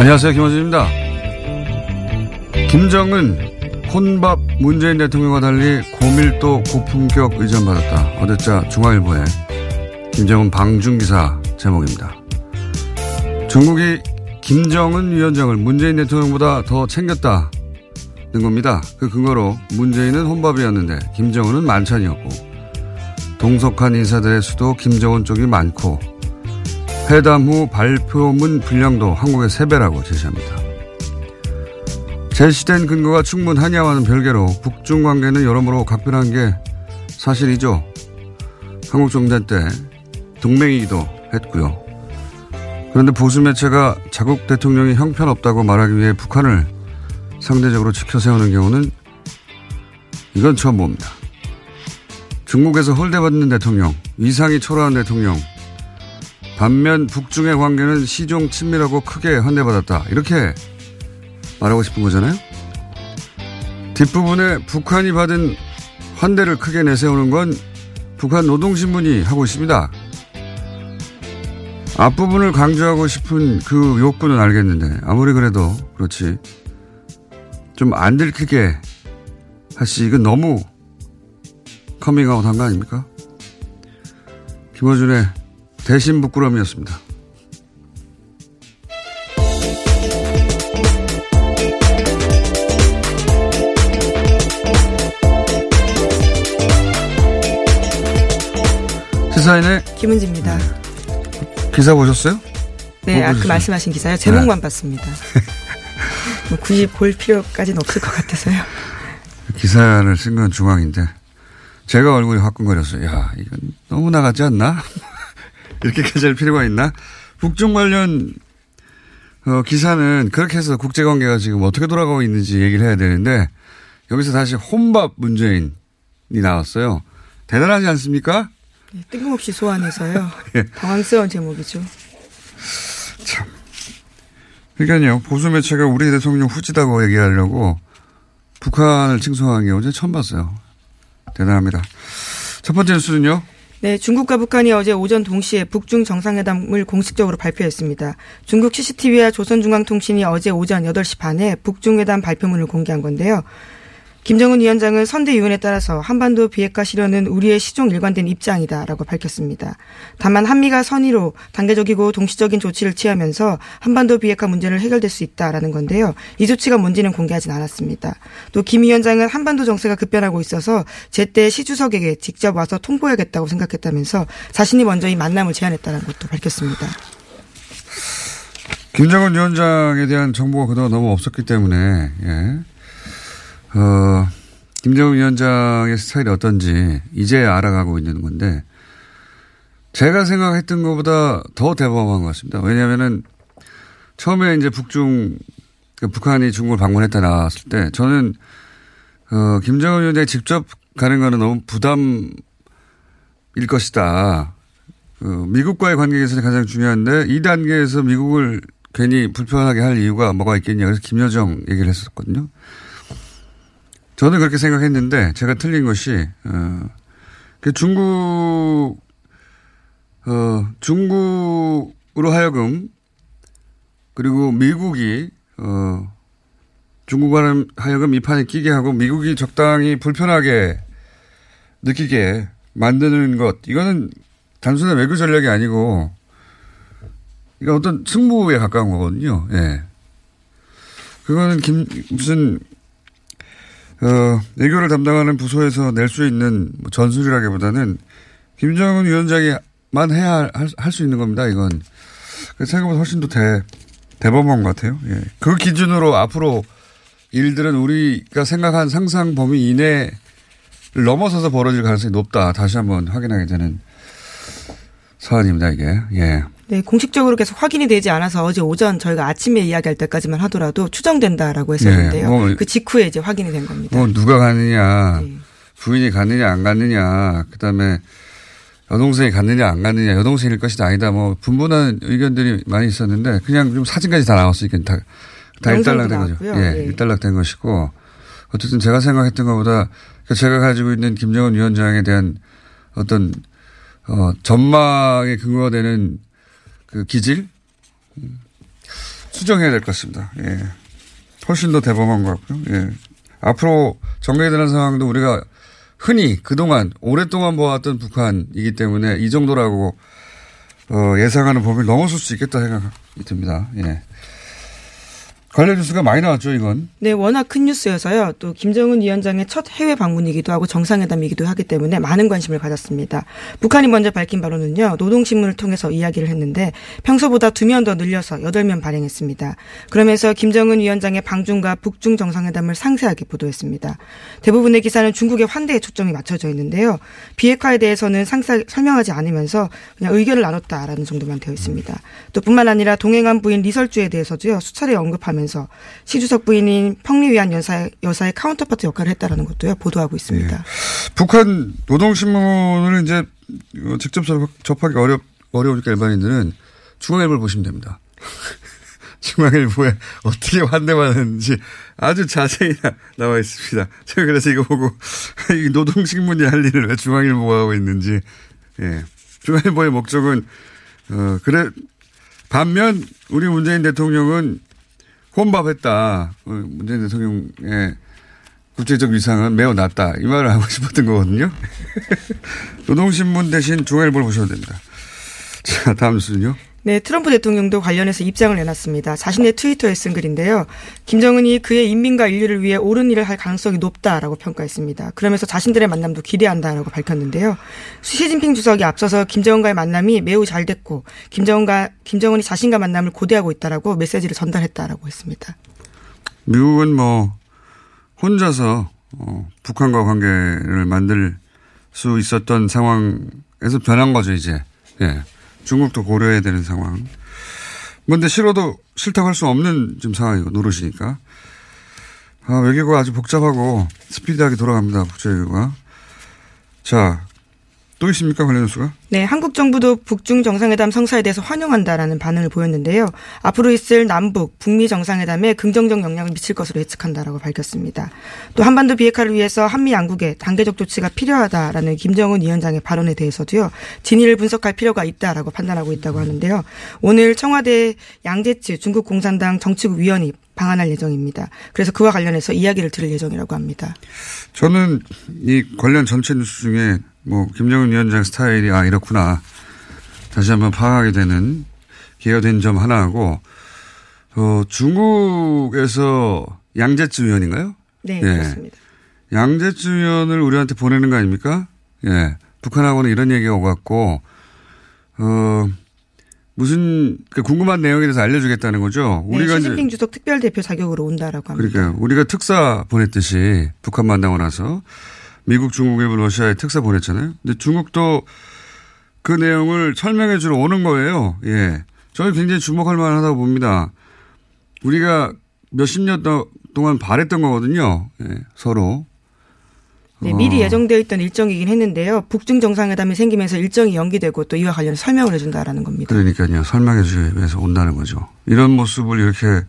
안녕하세요. 김원준입니다. 김정은 혼밥 문재인 대통령과 달리 고밀도 고품격 의전 받았다. 어제자 중앙일보에 김정은 방중기사 제목입니다. 중국이 김정은 위원장을 문재인 대통령보다 더 챙겼다는 겁니다. 그 근거로 문재인은 혼밥이었는데 김정은은 만찬이었고 동석한 인사들의 수도 김정은 쪽이 많고 회담 후 발표문 분량도 한국의 3배라고 제시합니다. 제시된 근거가 충분하냐와는 별개로 북중 관계는 여러모로 각별한 게 사실이죠. 한국 정전 때 동맹이기도 했고요. 그런데 보수 매체가 자국 대통령이 형편없다고 말하기 위해 북한을 상대적으로 지켜 세우는 경우는 이건 처음 봅니다. 중국에서 홀대받는 대통령, 위상이 초라한 대통령, 반면 북중의 관계는 시종 친밀하고 크게 환대받았다. 이렇게 말하고 싶은 거잖아요. 뒷부분에 북한이 받은 환대를 크게 내세우는 건 북한 노동신문이 하고 있습니다. 앞부분을 강조하고 싶은 그 욕구는 알겠는데 아무리 그래도 그렇지 좀 안 들키게 하시 이건 너무 커밍아웃 한 거 아닙니까? 김어준의 대신 부끄러움이었습니다. 시사인의 김은지입니다. 기사 보셨어요? 네, 뭐 아까 보셨어요? 말씀하신 기사요. 제목만 네. 봤습니다. 뭐 굳이 볼 필요까지는 없을 것 같아서요. 기사를 쓴 건 중앙인데 제가 얼굴이 화끈거렸어요. 야, 이건 너무 나갔지 않나? 이렇게까지 할 필요가 있나? 북중 관련 어, 기사는 그렇게 해서 국제관계가 지금 어떻게 돌아가고 있는지 얘기를 해야 되는데 여기서 다시 혼밥 문재인이 나왔어요. 대단하지 않습니까? 네, 뜬금없이 소환해서요. 예. 당황스러운 제목이죠. 그러니까요. 보수 매체가 우리 대통령 후지다고 얘기하려고 북한을 칭송한 게 어제 처음 봤어요. 대단합니다. 첫 번째 뉴스는요. 네, 중국과 북한이 어제 오전 동시에 북중 정상회담을 공식적으로 발표했습니다. 중국 CCTV와 조선중앙통신이 어제 오전 8시 반에 북중회담 발표문을 공개한 건데요. 김정은 위원장은 선대위원에 따라서 한반도 비핵화 실현은 우리의 시종 일관된 입장이다라고 밝혔습니다. 다만 한미가 선의로 단계적이고 동시적인 조치를 취하면서 한반도 비핵화 문제를 해결될 수 있다라는 건데요. 이 조치가 뭔지는 공개하진 않았습니다. 또 김 위원장은 한반도 정세가 급변하고 있어서 제때 시 주석에게 직접 와서 통보해야겠다고 생각했다면서 자신이 먼저 이 만남을 제안했다는 것도 밝혔습니다. 김정은 위원장에 대한 정보가 그동안 너무 없었기 때문에, 예. 어, 김정은 위원장의 스타일이 어떤지 이제 알아가고 있는 건데, 제가 생각했던 것보다 더 대범한 것 같습니다. 왜냐하면은 처음에 이제 북중 그 북한이 중국을 방문했다 나왔을 때 저는 어, 김정은 위원장이 직접 가는 거는 너무 부담일 것이다. 그 미국과의 관계에서 가장 중요한데 이 단계에서 미국을 괜히 불편하게 할 이유가 뭐가 있겠냐. 그래서 김여정 얘기를 했었거든요. 저는 그렇게 생각했는데 제가 틀린 것이 어, 그 중국 어, 중국으로 하여금 그리고 미국이 어, 중국과는 하여금 이 판에 끼게 하고 미국이 적당히 불편하게 느끼게 만드는 것 이거는 단순한 외교 전략이 아니고 이거 어떤 승부에 가까운 거거든요. 예. 그거는 김 무슨 어, 외교를 담당하는 부서에서 낼 수 있는 뭐 전술이라기보다는 김정은 위원장이만 해야 할 수 있는 겁니다. 이건 생각보다 훨씬 더 대, 대범한 것 같아요. 예. 그 기준으로 앞으로 일들은 우리가 생각한 상상 범위 이내를 넘어서서 벌어질 가능성이 높다. 다시 한번 확인하게 되는 사안입니다. 이게 예. 네, 공식적으로 계속 확인이 되지 않아서 어제 오전 저희가 아침에 이야기할 때까지만 하더라도 추정된다라고 했었는데요. 네, 뭐, 그 직후에 이제 확인이 된 겁니다. 뭐 누가 갔느냐, 네. 부인이 갔느냐 안 갔느냐, 그다음에 여동생이 갔느냐 안 갔느냐, 여동생일 것이다 아니다. 뭐 분분한 의견들이 많이 있었는데 그냥 좀 사진까지 다 이게 다, 다 일단락된 거죠. 예, 네. 일단락된 것이고 어쨌든 제가 생각했던 것보다 그러니까 제가 가지고 있는 김정은 위원장에 대한 어떤 어, 전망의 근거가 되는 그 기질 수정해야 될 것 같습니다. 예. 훨씬 더 대범한 것 같고요. 예. 앞으로 전개되는 상황도 우리가 흔히 그동안 오랫동안 보았던 북한이기 때문에 이 정도라고 어, 예상하는 범위를 넘어설 수 있겠다 생각이 듭니다. 예. 관련 뉴스가 많이 나왔죠, 이건. 네, 워낙 큰 뉴스여서요. 또 김정은 위원장의 첫 해외 방문이기도 하고 정상회담이기도 하기 때문에 많은 관심을 가졌습니다. 북한이 먼저 밝힌 바로는요. 노동신문을 통해서 이야기를 했는데 평소보다 두면더 늘려서 여덟 면 발행했습니다. 그러면서 김정은 위원장의 방중과 북중 정상회담을 상세하게 보도했습니다. 대부분의 기사는 중국의 환대에 초점이 맞춰져 있는데요. 비핵화에 대해서는 상세하게 설명하지 않으면서 그냥 의견을 나눴다라는 정도만 되어 있습니다. 또 뿐만 아니라 동행한 부인 리설주에 대해서도요. 수차례 언급하면서 하면서 시주석 부인인 펑리위안 여사의, 여사의 counterpart 역할을 했다라는 것도요 보도하고 있습니다. 예. 북한 노동신문을 이제 직접 접하기 어렵 어려우니까 일반인들은 중앙일보를 보시면 됩니다. 중앙일보에 어떻게 환대받는지 아주 자세히 나와 있습니다. 제가 그래서 이거 보고 이 노동신문이 할 일을 왜 중앙일보가 하고 있는지 예. 중앙일보의 목적은 어 그래 반면 우리 문재인 대통령은 혼밥했다. 어, 문재인 대통령의 국제적 위상은 매우 낮다. 이 말을 하고 싶었던 거거든요. 노동신문 대신 중앙일보를 보셔도 됩니다. 자, 다음 뉴스는요. 네, 트럼프 대통령도 관련해서 입장을 내놨습니다. 자신의 트위터에 쓴 글인데요. 김정은이 그의 인민과 인류를 위해 옳은 일을 할 가능성이 높다라고 평가했습니다. 그러면서 자신들의 만남도 기대한다라고 밝혔는데요. 시진핑 주석이 앞서서 김정은과의 만남이 매우 잘 됐고 김정은과 김정은이 자신과 만남을 고대하고 있다라고 메시지를 전달했다라고 했습니다. 미국은 뭐 혼자서 어, 북한과 관계를 만들 수 있었던 상황에서 변한 거죠 이제. 예. 중국도 고려해야 되는 상황. 뭔데 싫어도 싫다고 할 수 없는 지금 상황이고 노릇이니까. 아, 외교가 아주 복잡하고 스피드하게 돌아갑니다. 국제외교가. 자, 또 있습니까 관련 뉴스가? 네, 한국 정부도 북중 정상회담 성사에 대해서 환영한다라는 반응을 보였는데요. 앞으로 있을 남북, 북미 정상회담에 긍정적 영향을 미칠 것으로 예측한다라고 밝혔습니다. 또 한반도 비핵화를 위해서 한미 양국의 단계적 조치가 필요하다라는 김정은 위원장의 발언에 대해서도요. 진위를 분석할 필요가 있다라고 판단하고 있다고 하는데요. 오늘 청와대 양재츠 중국 공산당 정치국 위원이 방한할 예정입니다. 그래서 그와 관련해서 이야기를 들을 예정이라고 합니다. 저는 이 관련 전체 뉴스 중에 뭐 김정은 위원장 스타일이 아 이렇구나 다시 한번 파악하게 되는 기회가 된 점 하나하고 어, 중국에서 양재츠 위원인가요? 네, 예. 그렇습니다. 양재츠 위원을 우리한테 보내는 거 아닙니까? 예. 북한하고는 이런 얘기가 오갔고 어 무슨 그 궁금한 내용에 대해서 알려주겠다는 거죠. 네, 우리가 시진핑 주석 특별 대표 자격으로 온다라고 합니다. 그러니까 우리가 특사 보냈듯이 북한 만나고 나서 미국, 중국, 일본, 러시아에 특사 보냈잖아요. 근데 중국도 그 내용을 설명해 주러 오는 거예요. 예. 저는 굉장히 주목할 만하다고 봅니다. 우리가 몇십 년 동안 바랬던 거거든요. 예, 서로. 네, 어. 미리 예정되어 있던 일정이긴 했는데요. 북중 정상회담이 생기면서 일정이 연기되고 또 이와 관련 설명을 해준다라는 겁니다. 그러니까요. 설명해 주기 위해서 온다는 거죠. 이런 모습을 이렇게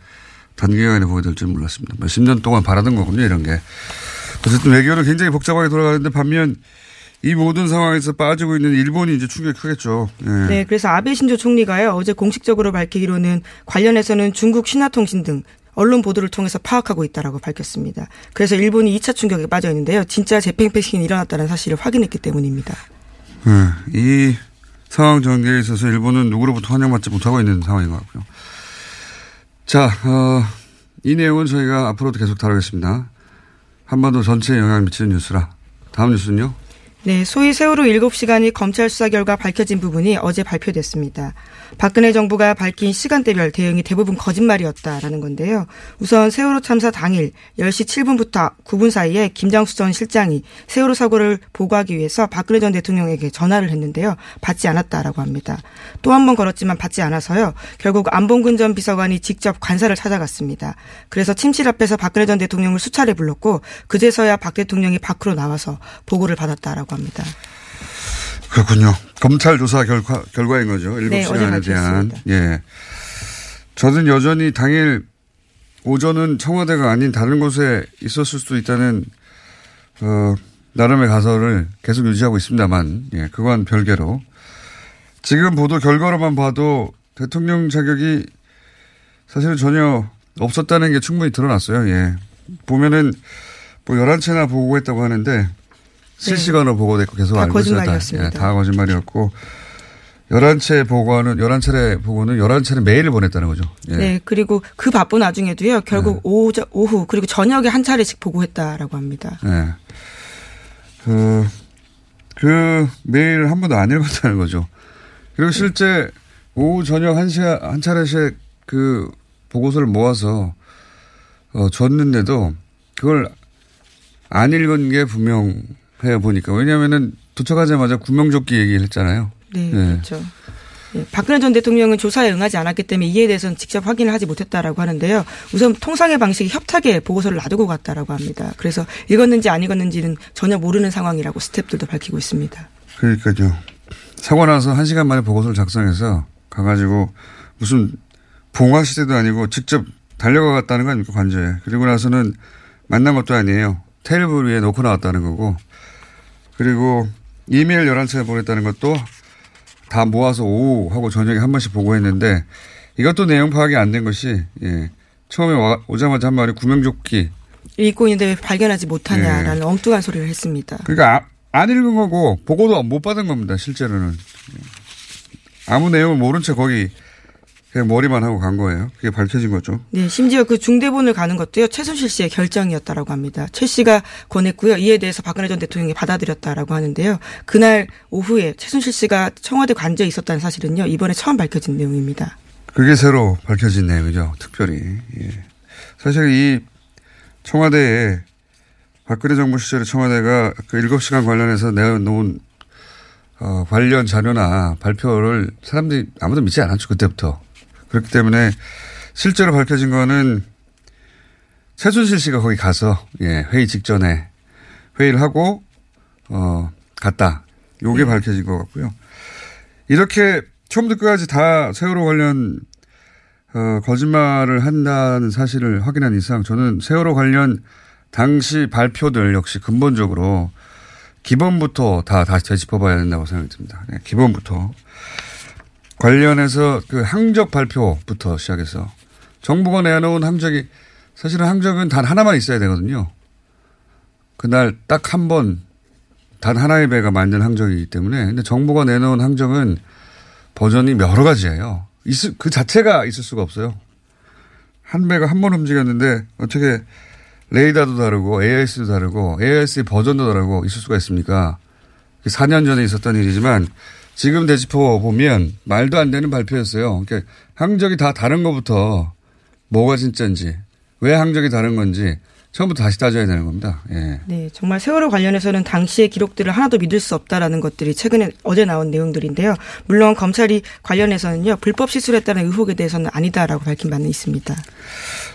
단기간에 보게 될 줄 몰랐습니다. 몇십 년 동안 바라던 거군요. 이런 게. 어쨌든 외교는 굉장히 복잡하게 돌아가는데 반면 이 모든 상황에서 빠지고 있는 일본이 이제 충격이 크겠죠. 예. 네, 그래서 아베 신조 총리가요 어제 공식적으로 밝히기로는 관련해서는 중국 신화통신 등 언론 보도를 통해서 파악하고 있다라고 밝혔습니다. 그래서 일본이 2차 충격에 빠져 있는데요. 진짜 재팽패싱이 일어났다는 사실을 확인했기 때문입니다. 예. 이 상황 전개에 있어서 일본은 누구로부터 환영받지 못하고 있는 상황인 것 같고요. 자, 어, 이 내용은 저희가 앞으로도 계속 다루겠습니다. 한반도 전체에 영향을 미치는 뉴스라. 다음 뉴스는요? 네, 소위 세월호 7시간이 검찰 수사 결과 밝혀진 부분이 어제 발표됐습니다. 박근혜 정부가 밝힌 시간대별 대응이 대부분 거짓말이었다라는 건데요. 우선 세월호 참사 당일 10시 7분부터 9분 사이에 김장수 전 실장이 세월호 사고를 보고하기 위해서 박근혜 전 대통령에게 전화를 했는데요. 받지 않았다라고 합니다. 또 한 번 걸었지만 받지 않아서요. 결국 안봉근 전 비서관이 직접 관사를 찾아갔습니다. 그래서 침실 앞에서 박근혜 전 대통령을 수차례 불렀고 그제서야 박 대통령이 밖으로 나와서 보고를 받았다라고 합니다. 그렇군요. 검찰 조사 결과, 결과인 거죠. 일곱 네, 어제 시간에 대한. 밝혔습니다. 예. 저는 여전히 당일 오전은 청와대가 아닌 다른 곳에 있었을 수도 있다는, 어, 나름의 가설을 계속 유지하고 있습니다만, 예, 그건 별개로. 지금 보도 결과로만 봐도 대통령 자격이 사실은 전혀 없었다는 게 충분히 드러났어요. 예. 보면은 뭐 11채나 보고했다고 하는데 실시간으로 보고됐고 계속 네. 다 알고. 거짓말이었습니다. 예, 다 거짓말이었고 11채 보고하는 11차례 보고는 11차례 메일을 보냈다는 거죠. 예. 네, 그리고 그 바쁜 와중에도요, 결국 오후, 오후, 그리고 저녁에 한 차례씩 보고했다라고 합니다. 예. 그, 그 메일을 한 번도 안 읽었다는 거죠. 그리고 실제 오후 저녁 한 시간, 한 차례씩 그 보고서를 모아서 어, 줬는데도 그걸 안 읽은 게 분명 해요 보니까. 왜냐면은 도착하자마자 구명조끼 얘기를 했잖아요. 네, 예. 그렇죠. 예, 박근혜 전 대통령은 조사에 응하지 않았기 때문에 이에 대해서는 직접 확인을 하지 못했다라고 하는데요. 우선 통상의 방식이 협탁에 보고서를 놔두고 갔다라고 합니다. 그래서 읽었는지 안 읽었는지는 전혀 모르는 상황이라고 스탭들도 밝히고 있습니다. 그러니까요. 사고 나서 한 시간 만에 보고서를 작성해서 가가지고 무슨 봉화 시대도 아니고 직접 달려가 갔다는 거 아닙니까 관저에. 그리고 나서는 만난 것도 아니에요. 테이블 위에 놓고 나왔다는 거고. 그리고 이메일 11차에 보냈다는 것도 다 모아서 오후 하고 저녁에 한 번씩 보고했는데 이것도 내용 파악이 안 된 것이 예. 처음에 와- 오자마자 한 말이 구명조끼 읽고 있는데 왜 발견하지 못하냐라는 엉뚱한 소리를 했습니다. 그러니까 아- 안 읽은 거고 보고도 못 받은 겁니다. 실제로는 아무 내용을 모른 채 거기 그냥 머리만 하고 간 거예요. 그게 밝혀진 거죠. 네, 심지어 그 중대본을 가는 것도요, 최순실 씨의 결정이었다라고 합니다. 최 씨가 권했고요. 이에 대해서 박근혜 전 대통령이 받아들였다라고 하는데요. 그날 오후에 최순실 씨가 청와대 관저에 있었다는 사실은요, 이번에 처음 밝혀진 내용입니다. 그게 새로 밝혀진 내용이죠. 특별히. 예. 사실 이 청와대에 박근혜 정부 시절에 청와대가 그 7시간 관련해서 내놓은 어, 관련 자료나 발표를 사람들이 아무도 믿지 않았죠. 그때부터. 그렇기 때문에 실제로 밝혀진 거는 최순실 씨가 거기 가서 예, 회의 직전에 회의를 하고 어, 갔다. 요게 밝혀진 것 같고요. 이렇게 처음부터 끝까지 다 세월호 관련 어, 거짓말을 한다는 사실을 확인한 이상 저는 세월호 관련 당시 발표들 역시 근본적으로 기본부터 다 다시 되짚어봐야 된다고 생각이 듭니다. 네, 기본부터 관련해서 그 항적 발표부터 시작해서 정부가 내놓은 항적이 사실은 항적은 단 하나만 있어야 되거든요. 그날 딱 한 번 단 하나의 배가 만든 항적이기 때문에 근데 정부가 내놓은 항적은 버전이 여러 가지예요. 있을, 그 자체가 있을 수가 없어요. 한 배가 한 번 움직였는데 어떻게 레이더도 다르고 AIS도 다르고 AIS의 버전도 다르고 있을 수가 있습니까? 4년 전에 있었던 일이지만 지금 되짚어 보면 말도 안 되는 발표였어요. 그러니까 항적이 다 다른 것부터 뭐가 진짜인지 왜 항적이 다른 건지 처음부터 다시 따져야 되는 겁니다. 예. 네, 정말 세월호 관련해서는 당시의 기록들을 하나도 믿을 수 없다라는 것들이 최근에 어제 나온 내용들인데요. 물론 검찰이 관련해서는요 불법 시술했다는 의혹에 대해서는 아니다라고 밝힌 바는 있습니다.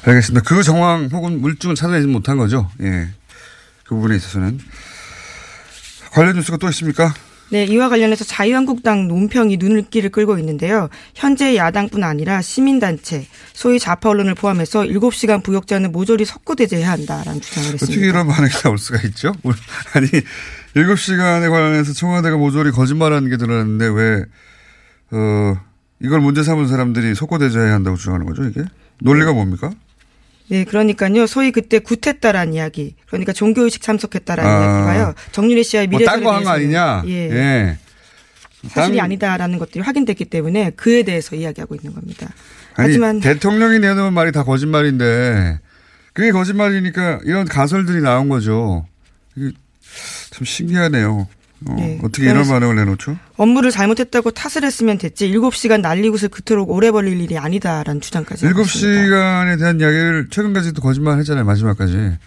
알겠습니다. 그 정황 혹은 물증을 찾아내지 못한 거죠. 예. 그 부분에 있어서는 관련 뉴스가 또 있습니까? 네, 이와 관련해서 자유한국당 논평이 눈길을 끌고 있는데요. 현재 야당뿐 아니라 시민단체, 소위 좌파 언론을 포함해서 7시간 부역자는 모조리 석고 대제해야 한다라는 주장을 했습니다. 어떻게 이런 반응이 나올 수가 있죠? 아니, 7시간에 관련해서 청와대가 모조리 거짓말하는 게 드러났는데 왜, 어, 이걸 문제 삼은 사람들이 석고 대제해야 한다고 주장하는 거죠, 이게? 논리가 뭡니까? 네, 그러니까요. 소위 그때 굿했다라는 이야기. 그러니까 종교의식 참석했다라는 아. 이야기가요. 정윤혜 씨와의 뭐, 딴거 한거 아니냐? 예. 예. 사실이 딴- 아니다라는 것들이 확인됐기 때문에 그에 대해서 이야기하고 있는 겁니다. 아니, 하지만 대통령이 내놓은 말이 다 거짓말인데, 그게 거짓말이니까 이런 가설들이 나온 거죠. 참 신기하네요. 어, 네, 어떻게 이런 반응을 내놓죠? 업무를 잘못했다고 탓을 했으면 됐지 7시간 난리굿을 그토록 오래 벌릴 일이 아니다라는 주장까지 하고 일곱 있습니다. 시간에 대한 이야기를 최근까지도 거짓말 했잖아요, 마지막까지.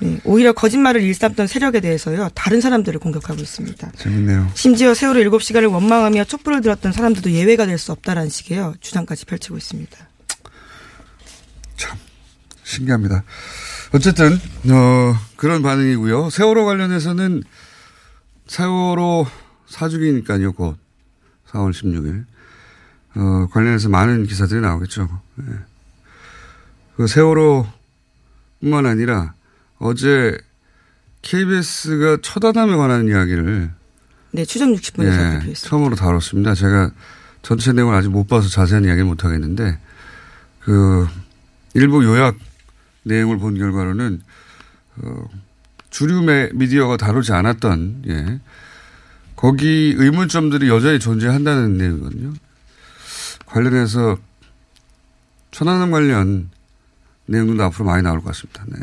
네, 오히려 거짓말을 일삼던 세력에 대해서요. 다른 사람들을 공격하고 있습니다. 재밌네요. 심지어 세월호 7시간을 원망하며 촛불을 들었던 사람들도 예외가 될 수 없다라는 식의 주장까지 펼치고 있습니다. 신기합니다. 어쨌든, 어, 그런 반응이고요. 세월호 관련해서는 세월호 사주기니까요, 곧. 4월 16일. 어, 관련해서 많은 기사들이 나오겠죠. 예. 그 세월호 뿐만 아니라 어제 KBS가 처단함에 관한 이야기를 네, 추정 60분에서 예, 발표했습니다. 처음으로 다뤘습니다. 제가 전체 내용을 아직 못 봐서 자세한 이야기는 못 하겠는데, 그, 일부 요약 내용을 본 결과로는, 어, 주류 매- 미디어가 다루지 않았던, 예, 거기 의문점들이 여전히 존재한다는 내용이거든요. 관련해서 천안함 관련 내용도 앞으로 많이 나올 것 같습니다. 네.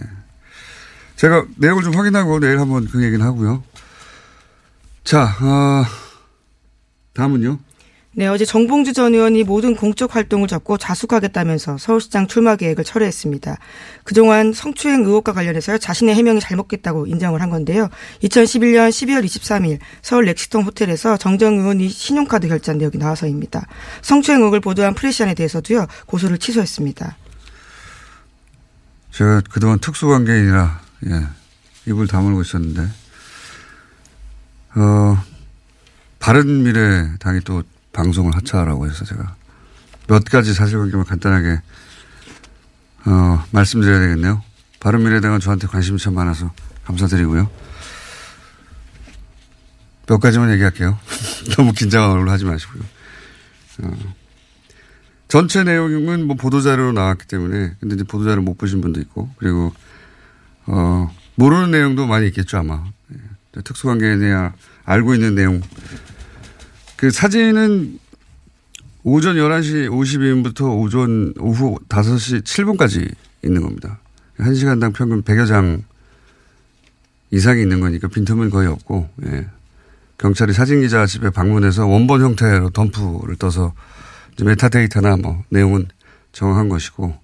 제가 내용을 좀 확인하고 내일 한번 그 얘기는 하고요. 자, 어, 다음은요. 네, 어제 정봉주 전 의원이 모든 공적 활동을 접고 자숙하겠다면서 서울시장 출마 계획을 철회했습니다. 그동안 성추행 의혹과 관련해서 자신의 해명이 잘못됐다고 인정을 한 건데요. 2011년 12월 23일 서울 렉시턴 호텔에서 정정 의원이 신용카드 결제한 내역이 나와서입니다. 성추행 의혹을 보도한 프레시안에 대해서도요, 고소를 취소했습니다. 제가 그동안 특수관계인이라, 예, 입을 다물고 있었는데, 어, 바른 미래 당이 또 방송을 하차하라고 해서 제가 몇 가지 사실관계만 간단하게, 어, 말씀드려야 되겠네요. 바른 미래당은 저한테 관심이 참 많아서 감사드리고요. 몇 가지만 얘기할게요. 너무 긴장한 얼굴 하지 마시고요. 어, 전체 내용은 뭐 보도자료로 나왔기 때문에 근데 이제 보도자료 못 보신 분도 있고 그리고 어 모르는 내용도 많이 있겠죠 아마 예. 특수관계에 대해 알고 있는 내용 그 사진은 오전 11시 52분부터 오전 오후 5시 7분까지 있는 겁니다. 1시간당 평균 100여 장 이상이 있는 거니까 빈틈은 거의 없고 예. 경찰이 사진기자 집에 방문해서 원본 형태로 덤프를 떠서 메타데이터나 뭐 내용은 정확한 것이고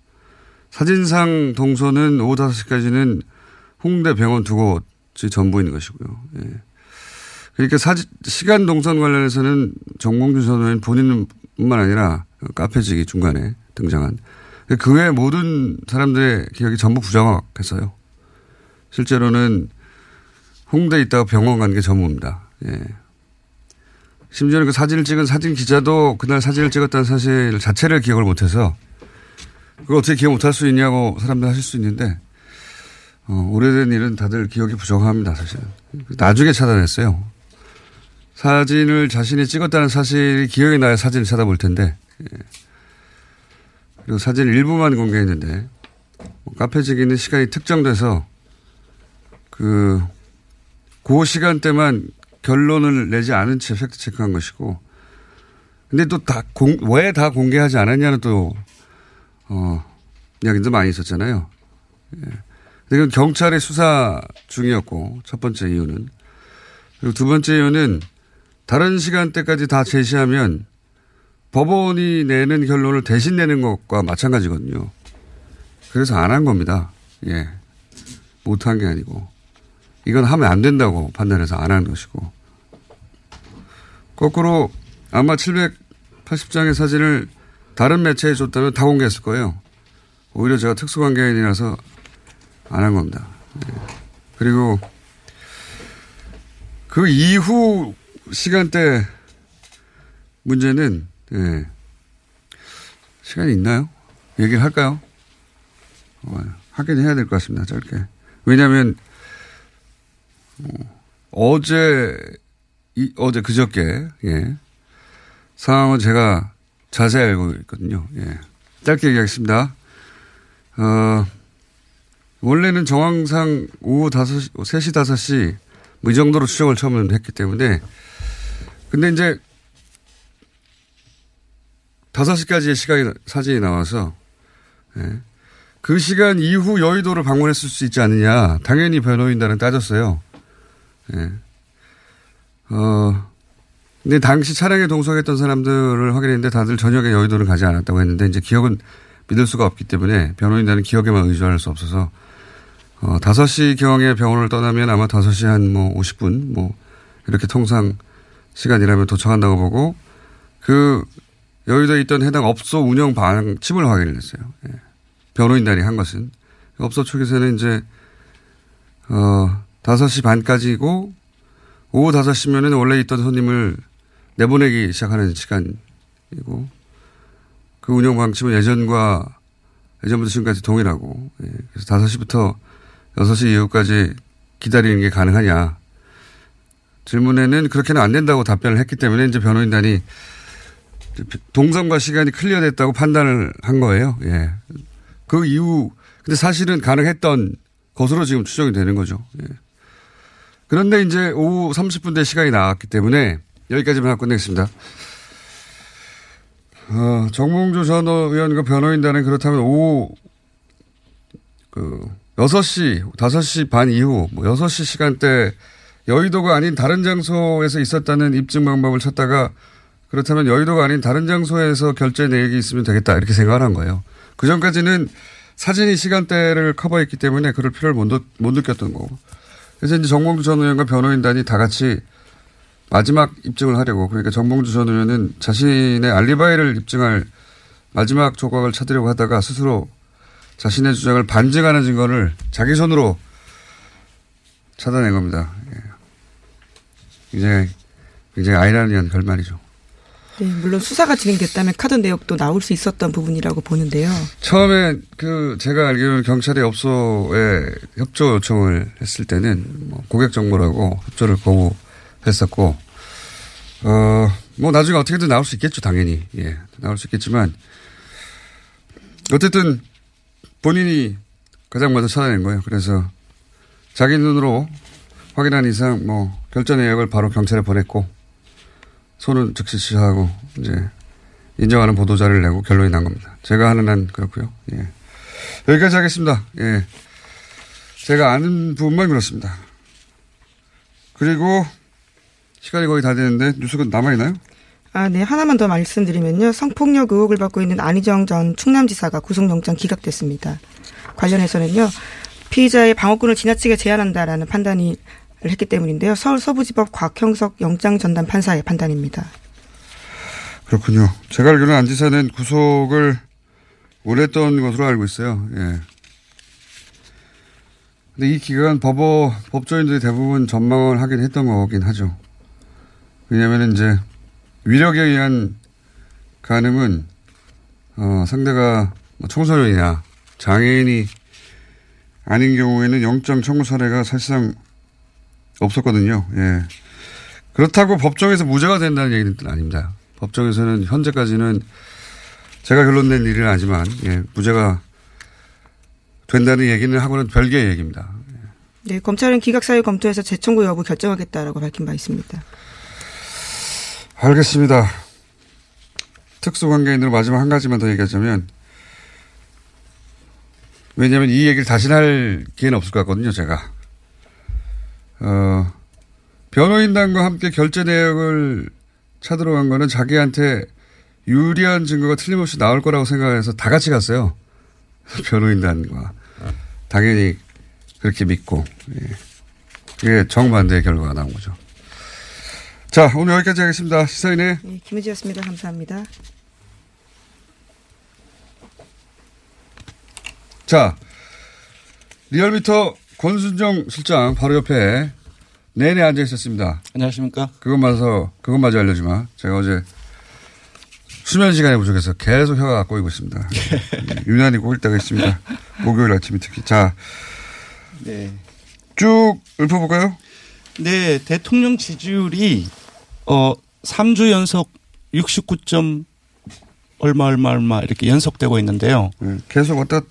사진상 동선은 오후 5시까지는 홍대 병원 두 곳이 전부인 것이고요. 예. 그러니까 사진, 시간 동선 관련해서는 전 의원 본인뿐만 아니라 카페직이 중간에 등장한 그 외 모든 사람들의 기억이 전부 부정확했어요. 실제로는 홍대에 있다가 병원 간 게 전부입니다. 예. 심지어는 그 사진을 찍은 사진 기자도 그날 사진을 찍었다는 사실 자체를 기억을 못해서 그걸 어떻게 기억 못할 수 있냐고 사람들 하실 수 있는데 어, 오래된 일은 다들 기억이 부정합니다 사실은. 나중에 찾아냈어요. 사진을 자신이 찍었다는 사실이 기억이 나야 사진을 찾아볼 텐데 예. 그리고 사진 일부만 공개했는데 뭐 카페직이는 시간이 특정돼서 그, 그 시간대만 결론을 내지 않은 채 팩트 체크한 것이고, 근데 또 다 공, 왜 다 공개하지 않았냐는 또, 어, 이야기도 많이 있었잖아요. 예. 근데 그건 경찰의 수사 중이었고, 첫 번째 이유는. 그리고 두 번째 이유는 다른 시간대까지 다 제시하면 법원이 내는 결론을 대신 내는 것과 마찬가지거든요. 그래서 안 한 겁니다. 예. 못한 게 아니고 이건 하면 안 된다고 판단해서 안 한 것이고 거꾸로 아마 780장의 사진을 다른 매체에 줬다면 다 공개했을 거예요. 오히려 제가 특수관계인이라서 안 한 겁니다. 네. 그리고 그 이후 시간대 문제는 네. 시간이 있나요? 얘기를 할까요? 어, 하긴 해야 될 것 같습니다. 짧게. 왜냐하면 어, 제 이, 어제 그저께 예. 상황은 제가 자세히 알고 있거든요. 예. 짧게 얘기하겠습니다. 어, 원래는 정황상 오후 5시, 3시, 5시 뭐 이 정도로 추정을 처음에 했기 때문에 근데 이제 5시까지의 시간이, 사진이 나와서 예. 그 시간 이후 여의도를 방문했을 수 있지 않느냐. 당연히 변호인단은 따졌어요. 예. 어, 근데 당시 차량에 동석했던 사람들을 확인했는데 다들 저녁에 여의도를 가지 않았다고 했는데 이제 기억은 믿을 수가 없기 때문에 변호인단은 기억에만 의존할 수 없어서 어, 5시 경에 병원을 떠나면 아마 5시 한 뭐 50분 뭐 이렇게 통상 시간이라면 도착한다고 보고 그 여의도에 있던 해당 업소 운영 방침을 확인을 했어요. 예. 변호인단이 한 것은. 업소 측에서는 이제, 어, 5시 반까지고 오후 5시면은 원래 있던 손님을 내보내기 시작하는 시간이고 그 운영 방침은 예전과 예전부터 지금까지 동일하고 예. 그래서 5시부터 6시 이후까지 기다리는 게 가능하냐. 질문에는 그렇게는 안 된다고 답변을 했기 때문에 이제 변호인단이 동선과 시간이 클리어됐다고 판단을 한 거예요. 예. 그 이후, 근데 사실은 가능했던 것으로 지금 추정이 되는 거죠. 예. 그런데 이제 오후 30분 대 시간이 나왔기 때문에 여기까지만 하고 끝내겠습니다. 어, 정몽주 전 의원과 변호인단은 그렇다면 오후 그 6시, 5시 반 이후 뭐 6시 시간대 여의도가 아닌 다른 장소에서 있었다는 입증 방법을 찾다가 그렇다면 여의도가 아닌 다른 장소에서 결제 내역이 있으면 되겠다 이렇게 생각을 한 거예요. 그 전까지는 사진이 시간대를 커버했기 때문에 그럴 필요를 못, 못 느꼈던 거고. 그래서 이제 정봉주 전 의원과 변호인단이 다 같이 마지막 입증을 하려고 그러니까 정봉주 전 의원은 자신의 알리바이를 입증할 마지막 조각을 찾으려고 하다가 스스로 자신의 주장을 반증하는 증거를 자기 손으로 찾아낸 겁니다. 예. 굉장히, 굉장히 아이러니한 결말이죠. 네, 물론 수사가 진행됐다면 카드 내역도 나올 수 있었던 부분이라고 보는데요. 처음에 그 제가 알기로는 경찰이 업소에 협조 요청을 했을 때는 뭐 고객 정보라고 협조를 거부했었고 어 뭐 나중에 어떻게든 나올 수 있겠죠 당연히 예 나올 수 있겠지만 어쨌든 본인이 가장 먼저 찾아낸 거예요. 그래서 자기 눈으로 확인한 이상 뭐 결제 내역을 바로 경찰에 보냈고 손은 즉시 취하고 이제 인정하는 보도자를 료 내고 결론이 난 겁니다. 제가 하는 한 그렇고요. 예. 여기까지 하겠습니다. 예. 제가 아는 부분만 그렇습니다. 그리고 시간이 거의 다 되는데 뉴스가 남아있나요? 아, 네. 하나만 더 말씀드리면요. 성폭력 의혹을 받고 있는 안희정 전 충남지사가 구속영장 기각됐습니다. 관련해서는요. 피의자의 방어권을 지나치게 제한한다라는 판단이 했기 때문인데요. 서울 서부지법 곽형석 영장 전담 판사의 판단입니다. 그렇군요. 제가 알기로는 안 지사는 구속을 원했던 것으로 알고 있어요. 예. 근데 이 기간 법어, 법조인들이 대부분 전망을 하긴 했던 거긴 하죠. 왜냐면 이제 위력에 의한 가늠은, 어, 상대가 뭐 청소년이나 장애인이 아닌 경우에는 영장 청구 사례가 사실상 없었거든요. 예. 그렇다고 법정에서 무죄가 된다는 얘기는 아닙니다. 법정에서는 현재까지는 제가 결론 낸 일은 아니지만 예, 무죄가 된다는 얘기는 하고는 별개의 얘기입니다. 네, 검찰은 기각 사유 검토해서 재청구 여부 결정하겠다라고 밝힌 바 있습니다. 알겠습니다. 특수관계인으로 마지막 한 가지만 더 얘기하자면 왜냐하면 이 얘기를 다시 할 기회는 없을 것 같거든요, 제가. 어, 변호인단과 함께 결제 내역을 찾으러 간 거는 자기한테 유리한 증거가 틀림없이 나올 거라고 생각해서 다 같이 갔어요. 변호인단과. 당연히 그렇게 믿고 예. 그게 정반대의 결과가 나온 거죠. 자 오늘 여기까지 하겠습니다. 시사인의 네, 김은지였습니다. 감사합니다. 자 리얼미터 권순정 실장 바로 옆에 내내 앉아 있었습니다. 안녕하십니까? 그것마저 그것마저 알려주마. 제가 어제 수면 시간이 부족해서 계속 혀가 꼬이고 있습니다. 예, 유난히 꼬일 때가 있습니다. 목요일 아침이 특히. 자, 네. 쭉 읊어볼까요? 네, 대통령 지지율이 어 3주 연속 69점 얼마 얼마 얼마 이렇게 연속되고 있는데요. 예, 계속 왔다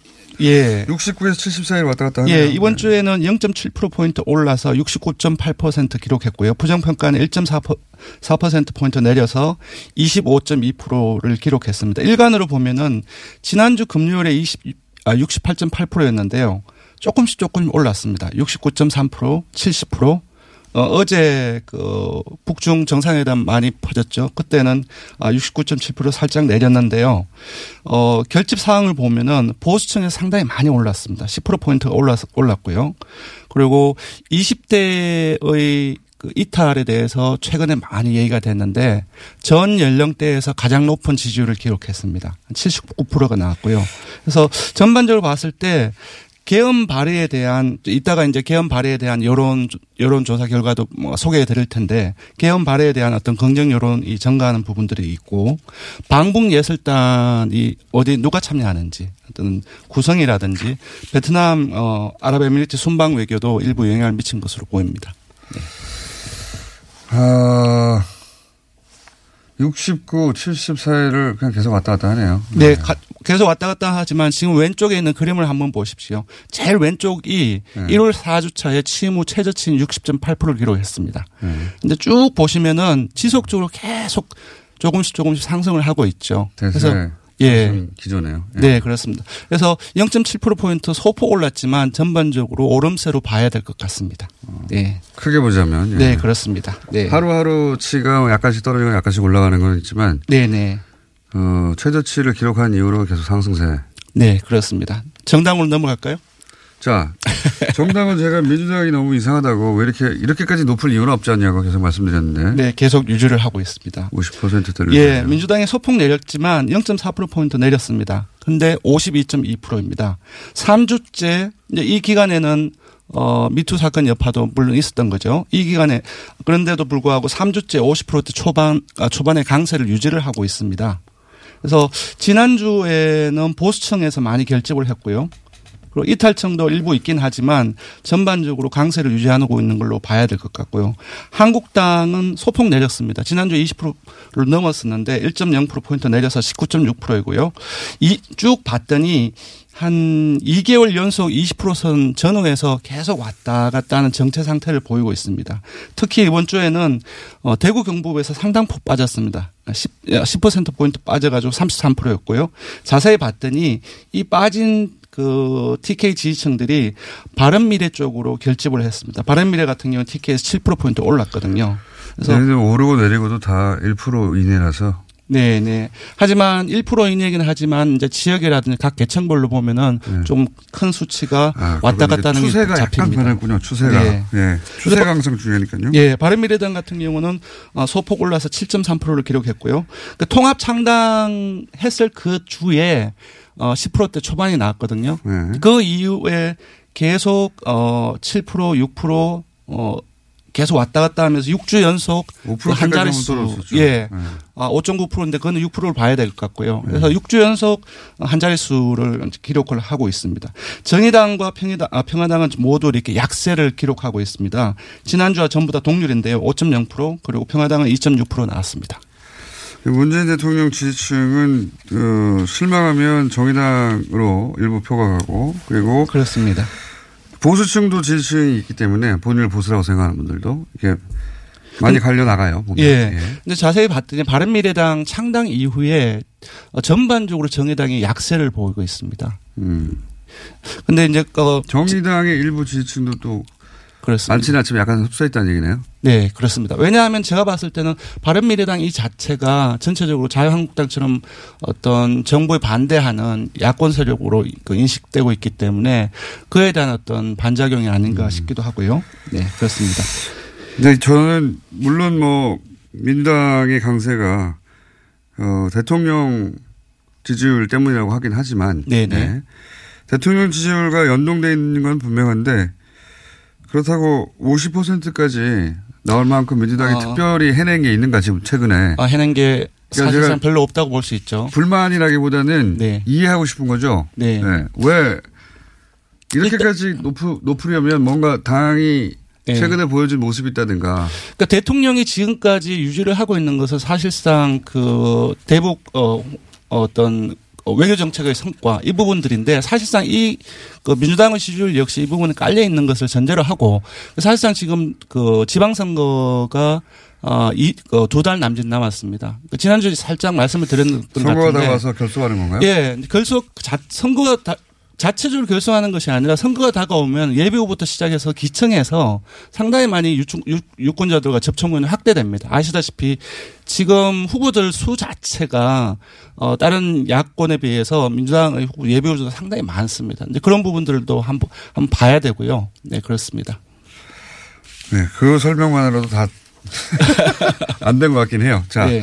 예. 69에서 70 사이를 왔다 갔다 하네요. 예, 이번 네. 주에는 0.7%포인트 올라서 69.8% 기록했고요. 부정 평가는 1.4%포인트 내려서 25.2%를 기록했습니다. 일간으로 보면은 지난주 금요일에 20, 아, 68.8%였는데요. 조금씩 조금 올랐습니다. 69.3%, 70%. 어, 어제 그 북중 정상회담 많이 퍼졌죠. 그때는 아, 69.7% 살짝 내렸는데요. 어, 결집 사항을 보면은 보수층에서 상당히 많이 올랐습니다. 10%포인트가 올랐, 올랐고요. 그리고 20대의 그 이탈에 대해서 최근에 많이 얘기가 됐는데 전 연령대에서 가장 높은 지지율을 기록했습니다. 79%가 나왔고요. 그래서 전반적으로 봤을 때 개헌 발의에 대한 이따가 이제 개헌 발의에 대한 여론 여론 조사 결과도 뭐 소개해 드릴 텐데 개헌 발의에 대한 어떤 긍정 여론이 증가하는 부분들이 있고 방북 예술단이 어디 누가 참여하는지 어떤 구성이라든지 베트남 어 아랍에미리트 순방 외교도 일부 영향을 미친 것으로 보입니다. 아, 69, 70 사이를 그냥 계속 왔다 갔다 하네요. 네, 가- 계속 왔다 갔다 하지만 지금 왼쪽에 있는 그림을 한번 보십시오. 제일 왼쪽이 네. 1월 4주차에 취임 후 최저치인 60.8%를 기록했습니다. 네. 근데 쭉 보시면은 지속적으로 계속 조금씩 조금씩 상승을 하고 있죠. 대세 예. 상 승 기조네요. 예. 네, 그렇습니다. 그래서 0.7%포인트 소폭 올랐지만 전반적으로 오름세로 봐야 될 것 같습니다. 네. 크게 보자면. 예. 네, 그렇습니다. 네. 하루하루치가 약간씩 떨어지고 약간씩 올라가는 건 있지만, 네네. 어, 최저치를 기록한 이후로 계속 상승세. 네, 그렇습니다. 정당으로 넘어갈까요? 자, 정당은 제가 민주당이 너무 이상하다고 왜 이렇게, 이렇게까지 높을 이유는 없지 않냐고 계속 말씀드렸는데. 네, 계속 유지를 하고 있습니다. 50%대를. 예, 민주당이 소폭 내렸지만 0.4%포인트 내렸습니다. 근데 52.2%입니다. 3주째, 이제 이 기간에는 어, 미투 사건 여파도 물론 있었던 거죠. 이 기간에 그런데도 불구하고 3주째 50%대 초반, 아, 초반에 강세를 유지를 하고 있습니다. 그래서 지난주에는 보수층에서 많이 결집을 했고요. 그리고 이탈청도 일부 있긴 하지만 전반적으로 강세를 유지하고 있는 걸로 봐야 될 것 같고요. 한국당은 소폭 내렸습니다. 지난주 20%를 넘었었는데 1.0%포인트 내려서 19.6%이고요. 이 쭉 봤더니 한 2개월 연속 20%선 전후에서 계속 왔다 갔다 하는 정체 상태를 보이고 있습니다. 특히 이번 주에는 어, 대구 경북에서 상당폭 빠졌습니다. 10, 10%포인트 빠져가지고 33%였고요. 자세히 봤더니 이 빠진 그 TK 지지층들이 바른미래 쪽으로 결집을 했습니다. 바른미래 같은 경우는 TK에서 7%포인트 올랐거든요. 그래서 네, 오르고 내리고도 다 1% 이내라서. 네, 네. 하지만 1% 이내이긴 하지만 이제 지역이라든지 각 개청별로 보면은 좀큰 수치가 네. 아, 왔다 갔다 하는 게 추세가 약간 잡힙니다. 변했군요. 추세가. 네. 예. 추세 강성 중이니까요. 예, 바른미래당 같은 경우는 어, 소폭 올라서 7.3%를 기록했고요. 그 통합 창당 했을 그 주에 어 10%대 초반이 나왔거든요. 네. 그 이후에 계속 어 7% 6%어 계속 왔다 갔다 하면서 6주 연속 5% 그한 까지 자릿수. 예. 네. 아, 5.9%인데 그거는 6%를 봐야 될 것 같고요. 그래서 6주 연속 한 자릿수를 기록을 하고 있습니다. 정의당과 평의당, 아, 평화당은 모두 이렇게 약세를 기록하고 있습니다. 지난주와 전부 다 동률인데요. 5.0% 그리고 평화당은 2.6% 나왔습니다. 문재인 대통령 지지층은 어, 실망하면 정의당으로 일부 표가 가고 그리고 그렇습니다. 보수층도 지지층이 있기 때문에 본인을 보수라고 생각하는 분들도 이게 많이 갈려 나가요. 보면. 예. 근데 자세히 봤더니 바른미래당 창당 이후에 어, 전반적으로 정의당이 약세를 보이고 있습니다. 음. 근데 이제 어 정의당의 일부 지지층도 또 그렇습니다. 많지는 않지만 약간 흡수해 있다는 얘기네요. 네, 그렇습니다. 왜냐하면 제가 봤을 때는 바른미래당 이 자체가 전체적으로 자유한국당처럼 어떤 정부에 반대하는 야권 세력으로 그 인식되고 있기 때문에 그에 대한 어떤 반작용이 아닌가 싶기도 하고요. 네, 그렇습니다. 네, 저는 물론 뭐 민당의 강세가 어, 대통령 지지율 때문이라고 하긴 하지만 네네. 네. 대통령 지지율과 연동돼 있는 건 분명한데 그렇다고 50%까지 나올 만큼 민주당이 어. 특별히 해낸 게 있는가 지금 최근에 아, 해낸 게 그러니까 사실상 별로 없다고 볼 수 있죠. 불만이라기보다는 네. 이해하고 싶은 거죠. 네. 왜 이렇게까지 높, 높으려면 뭔가 당이 네. 최근에 보여준 모습이 있다든가 그러니까 대통령이 지금까지 유지를 하고 있는 것은 사실상 그 대북 어 어떤 외교 정책의 성과 이 부분들인데 사실상 이 그 민주당의 지지율 역시 이 부분에 깔려 있는 것을 전제로 하고 사실상 지금 그 지방선거가 어이두 달 남짓 남았습니다. 그 지난주에 살짝 말씀을 드렸던 것 선거가 같은데 다가와서 결속하는 건가요? 예, 결속 자, 선거가 다, 자체적으로 결정하는 것이 아니라 선거가 다가오면 예비 후부터 시작해서 기청에서 상당히 많이 유충, 유, 유권자들과 접촉면이 확대됩니다. 아시다시피 지금 후보들 수 자체가 어, 다른 야권에 비해서 민주당의 후보 예비 후보가 상당히 많습니다. 근데 그런 부분들도 한번, 한번 봐야 되고요. 네, 그렇습니다. 네, 그 설명만으로도 다 안 된 것 같긴 해요. 자, 네.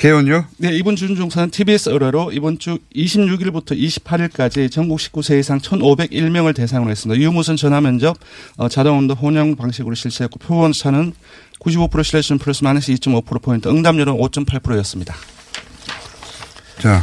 개원요? 네, 이번 준중선 TBS 의뢰로 이번 주 26일부터 28일까지 전국 19세 이상 1,501명을 대상으로 했습니다. 유무선 전화 면접, 어, 자동운도 혼용 방식으로 실시했고 표본차는 95% 신뢰심 플러스 마이너스 2.5%포인트, 응답률은 5.8%였습니다. 자,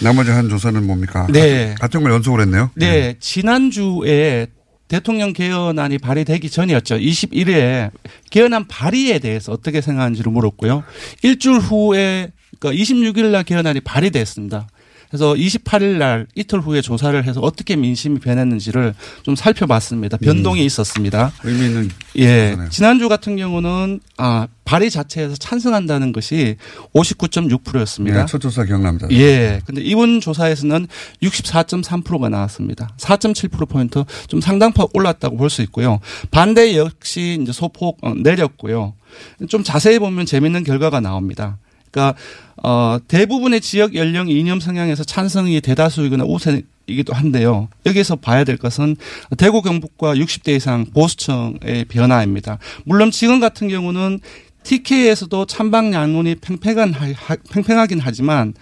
나머지 한 조사는 뭡니까? 네. 같은, 걸 연속으로 했네요. 네, 지난주에 대통령 개헌안이 발의되기 전이었죠. 21일에 개헌안 발의에 대해서 어떻게 생각하는지를 물었고요. 일주일 후에 그러니까 26일 날 개헌안이 발의됐습니다. 그래서 28일 날 이틀 후에 조사를 해서 어떻게 민심이 변했는지를 좀 살펴봤습니다. 변동이 있었습니다. 의미 있는 예. 조사네요. 지난주 같은 경우는 아, 발의 자체에서 찬성한다는 것이 59.6%였습니다. 네, 첫 조사 기억납니다. 예. 근데 이번 조사에서는 64.3%가 나왔습니다. 4.7%포인트 좀 상당폭 올랐다고 볼 수 있고요. 반대 역시 이제 소폭 어, 내렸고요. 좀 자세히 보면 재밌는 결과가 나옵니다. 그러니까 어 대부분의 지역 연령 이념 성향에서 찬성이 대다수이거나 우세 이기도 한데요. 여기서 봐야 될 것은 대구 경북과 60대 이상 보수층의 변화입니다. 물론 지금 같은 경우는 TK에서도 찬방 양론이 팽팽한 하- 팽팽하긴 하지만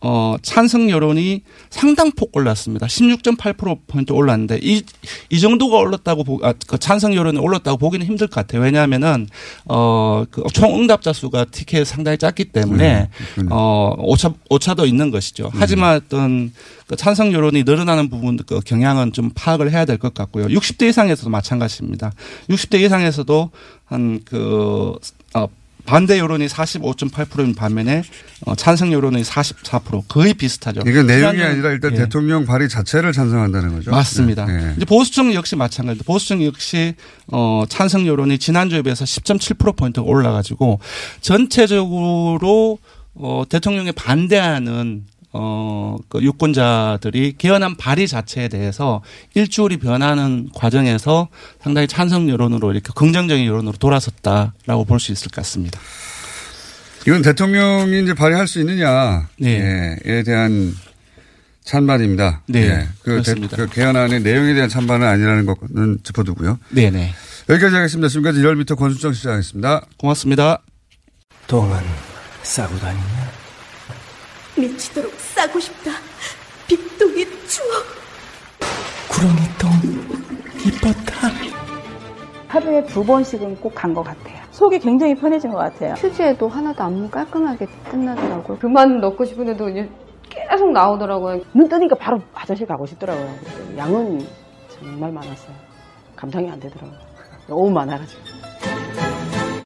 어, 찬성 여론이 상당폭 올랐습니다. 16.8%포인트 올랐는데 이, 이 정도가 올랐다고 보, 아, 그 찬성 여론이 올랐다고 보기는 힘들 것 같아요. 왜냐하면은, 어, 그총 응답자 수가 TK에 상당히 작기 때문에, 음, 어, 오차, 오차도 있는 것이죠. 하지만 어떤 그 찬성 여론이 늘어나는 부분 그 경향은 좀 파악을 해야 될 것 같고요. 60대 이상에서도 마찬가지입니다. 60대 이상에서도 한 그, 어, 반대 여론이 45.8%인 반면에 어, 찬성 여론이 44% 거의 비슷하죠. 이게 내용이 아니라 일단 예. 대통령 발의 자체를 찬성한다는 거죠. 맞습니다. 네. 네. 이제 보수층 역시 마찬가지입니다. 보수층 역시 어 찬성 여론이 지난주에 비해서 10.7% 포인트 올라가지고 전체적으로 어 대통령에 반대하는 어 그 유권자들이 개헌안 발의 자체에 대해서 일주일이 변하는 과정에서 상당히 찬성 여론으로 이렇게 긍정적인 여론으로 돌아섰다라고 볼 수 있을 것 같습니다. 이건 대통령이 이제 발의할 수 있느냐에 네. 대한 찬반입니다. 네, 예. 그, 대, 그렇습니다. 그 개헌안의 내용에 대한 찬반은 아니라는 것은 짚어두고요. 네네. 여기까지 하겠습니다. 지금까지 1월부터 권순정 시작하겠습니다. 고맙습니다. 똥은 싸고 다니냐? 미치도록 싸고 싶다. 빅동의 추억. 구렁이 똥 이뻤다. 하루에 두 번씩은 꼭 간 것 같아요. 속이 굉장히 편해진 것 같아요. 휴지에도 하나도 안 깔끔하게 끝나더라고요. 그만 넣고 싶은데도 이제 계속 나오더라고요. 눈 뜨니까 바로 화장실 가고 싶더라고요. 양은 정말 많았어요. 감당이 안 되더라고요. 너무 많아가지고.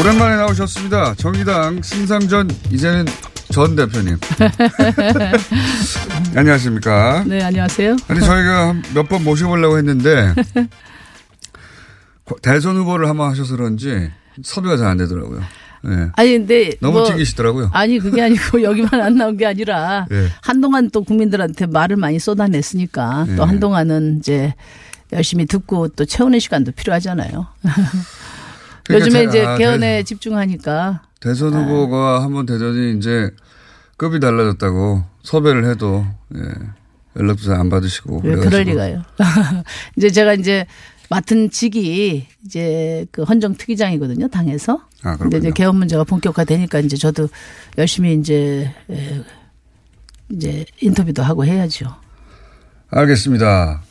오랜만에 나오셨습니다. 정의당 신상전 이제는 전 대표님. 안녕하십니까. 네, 안녕하세요. 아니 저희가 몇 번 모셔보려고 했는데 대선 후보를 한번 하셔서 그런지 섭외가 잘 안 되더라고요. 네. 아니 근데 너무 뭐, 튕기시더라고요. 아니 그게 아니고 여기만 안 나온 게 아니라 네. 한동안 또 국민들한테 말을 많이 쏟아냈으니까 네. 또 한동안은 이제 열심히 듣고 또 채우는 시간도 필요하잖아요. 그러니까 요즘에 이제 아, 개헌에 집중하니까 대선 후보가 한번 되더니 이제 급이 달라졌다고 섭외를 해도 예, 연락도 잘 안 받으시고. 그럴 리가요. 이제 제가 이제 맡은 직이 이제 그 헌정 특위장이거든요, 당에서. 아, 근데 이제. 개헌 문제가 본격화되니까 이제 저도 열심히 이제 에, 이제 인터뷰도 하고 해야죠. 알겠습니다.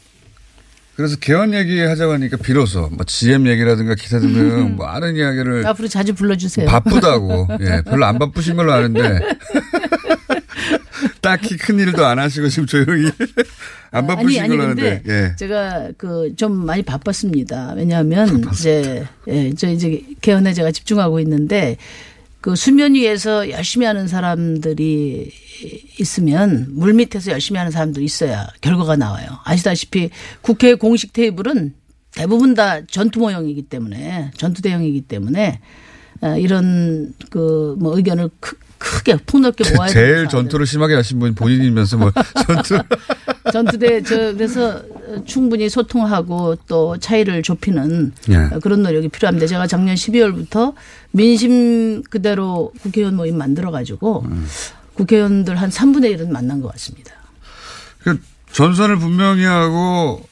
그래서 개헌 얘기 하자고 하니까 비로소 뭐 GM 얘기라든가 기타 등등 뭐 많은 이야기를 앞으로 자주 불러주세요. 바쁘다고 예 별로 안 바쁘신 걸로 아는데 딱히 큰 일도 안 하시고 지금 조용히 안 바쁘신 아니 아니 걸로 아는데 예. 제가 그 좀 많이 바빴습니다. 왜냐하면 이제 예, 저 이제 개헌에 제가 집중하고 있는데 그 수면 위에서 열심히 하는 사람들이 있으면 물 밑에서 열심히 하는 사람도 있어야 결과가 나와요. 아시다시피 국회 공식 테이블은 대부분 다 전투 모형이기 때문에 전투 대형이기 때문에 어, 이런 그 뭐 의견을 크, 크게 폭넓게 모아야 제일 전투를 심하게 하신 분이 본인이면서 뭐 전투 전투대 저 그래서 충분히 소통하고 또 차이를 좁히는 예. 그런 노력이 필요합니다. 제가 작년 12월부터 민심 그대로 국회의원 모임 만들어 가지고 음. 국회의원들 한 3분의 1은 만난 것 같습니다. 그 전선을 분명히 하고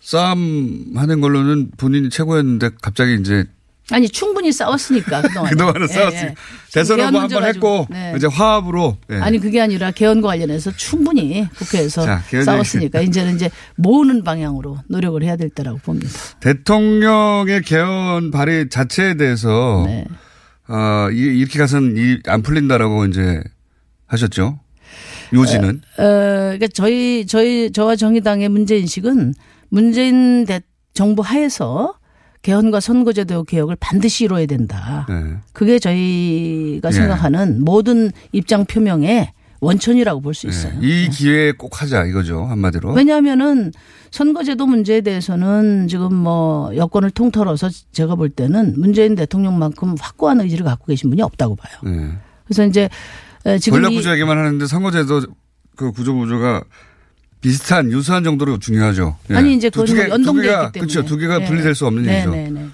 싸움 하는 걸로는 본인이 최고였는데 갑자기 이제 아니 충분히 싸웠으니까 그동안 그동안은 싸웠어요. 대선 후보 한번 했고 이제 화합으로 예. 네. 아니 그게 아니라 개헌과 관련해서 충분히 국회에서 자, 싸웠으니까 이제는 이제 모으는 방향으로 노력을 해야 될 때라고 봅니다. 대통령의 개헌 발의 자체에 대해서 네. 어, 이- 이렇게 가서는 이- 안 풀린다라고 이제 하셨죠. 요지는 어, 그러니까 저희 저희 저와 정의당의 문제 인식은 문재인 대, 정부 하에서 개헌과 선거제도 개혁을 반드시 이뤄야 된다. 네. 그게 저희가 예. 생각하는 모든 입장 표명의 원천이라고 볼 수 있어요. 이 기회에 꼭 하자 이거죠 한마디로. 왜냐하면은 선거제도 문제에 대해서는 지금 뭐 여권을 통틀어서 제가 볼 때는 문재인 대통령만큼 확고한 의지를 갖고 계신 분이 없다고 봐요. 네. 그래서 이제 에, 지금 이- 구조 얘기만 하는데 선거제도 그 구조 구조가 비슷한 유사한 정도로 중요하죠. 예. 아니 이제 두- 그건 두 개- 뭐 연동돼 두 개가, 그렇죠. 두 개가 네. 분리될 수 없는 네, 일이죠. 네, 네.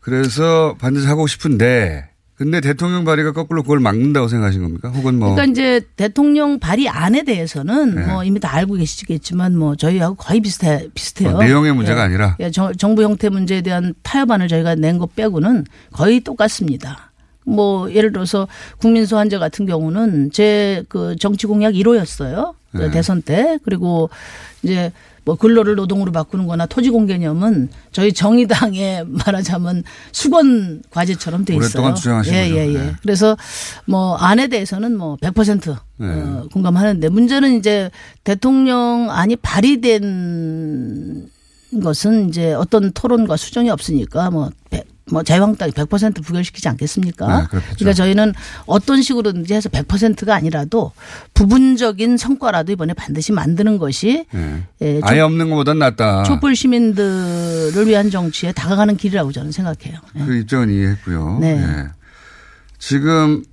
그래서 반드시 하고 싶은데 근데 대통령 발의가 거꾸로 그걸 막는다고 생각하신 겁니까? 혹은 뭐 그러니까 이제 대통령 발의 안에 대해서는 네. 뭐 이미 다 알고 계시겠지만 뭐 저희하고 거의 비슷해 비슷해요. 어, 내용의 문제가 아니라? 예, 정, 정부 형태 문제에 대한 타협안을 저희가 낸 것 빼고는 거의 똑같습니다. 뭐 예를 들어서 국민 소환제 같은 경우는 제 그 정치 공약 1호였어요. 네. 대선 때 그리고 이제 뭐 근로를 노동으로 바꾸는 거나 토지 공개념은 저희 정의당에 말하자면 수건 과제처럼 돼 있어요. 오랫동안 주장하신 예, 거죠. 예, 예. 네. 그래서 뭐 안에 대해서는 뭐 100% 네. 어, 공감하는데 문제는 이제 대통령 안이 발의된 것은 이제 어떤 토론과 수정이 없으니까 뭐, 백- 뭐 자유한국당이 100% 부결시키지 않겠습니까? 네, 그렇겠죠. 그러니까 저희는 어떤 식으로든지 해서 100%가 아니라도 부분적인 성과라도 이번에 반드시 만드는 것이 예. 예, 아예 촛- 없는 것보단 낫다. 촛불 시민들을 위한 정치에 다가가는 길이라고 저는 생각해요. 그 입장은 이해했고요. 네. 예. 지금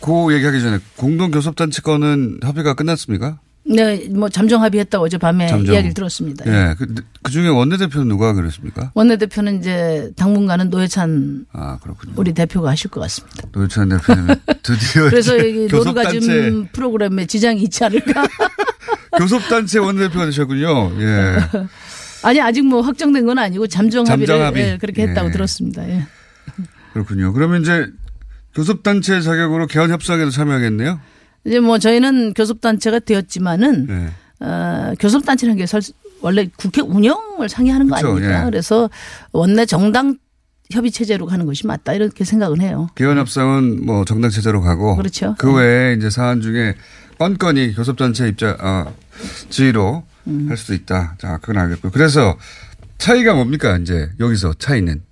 그 얘기하기 전에 공동교섭단체 건은 협의가 끝났습니까? 네, 뭐 잠정 합의했다고 어젯밤에 잠정. 이야기를 들었습니다. 예. 그, 그 중에 원내대표는 누가 그랬습니까? 원내대표는 이제 당분간은 노회찬 아, 그렇군요. 우리 대표가 하실 것 같습니다. 노회찬 대표는 드디어 그래서 교섭단체, 노르가즘 프로그램에 지장이 있지 않을까? 교섭단체 원내대표가 되셨군요. 예. 아니 아직 뭐 확정된 건 아니고 잠정 합의를 잠정 합의. 예, 그렇게 했다고 예. 들었습니다. 예. 그렇군요. 그러면 이제 교섭단체 자격으로 개헌 협상에도 참여하겠네요? 이제 뭐 저희는 교섭단체가 되었지만은 네. 어, 교섭단체라는 게 설- 원래 국회 운영을 상의하는 거 그렇죠. 아닙니까? 예. 그래서 원내 정당 협의 체제로 가는 것이 맞다 이렇게 생각은 해요. 개헌 협상은 뭐 정당 체제로 가고 그렇죠. 그 외에 이제 사안 중에 건건이 교섭단체 입장 어, 지위로 음. 할 수도 있다. 자, 그건 알겠고요. 그래서 차이가 뭡니까 이제 여기서 차이는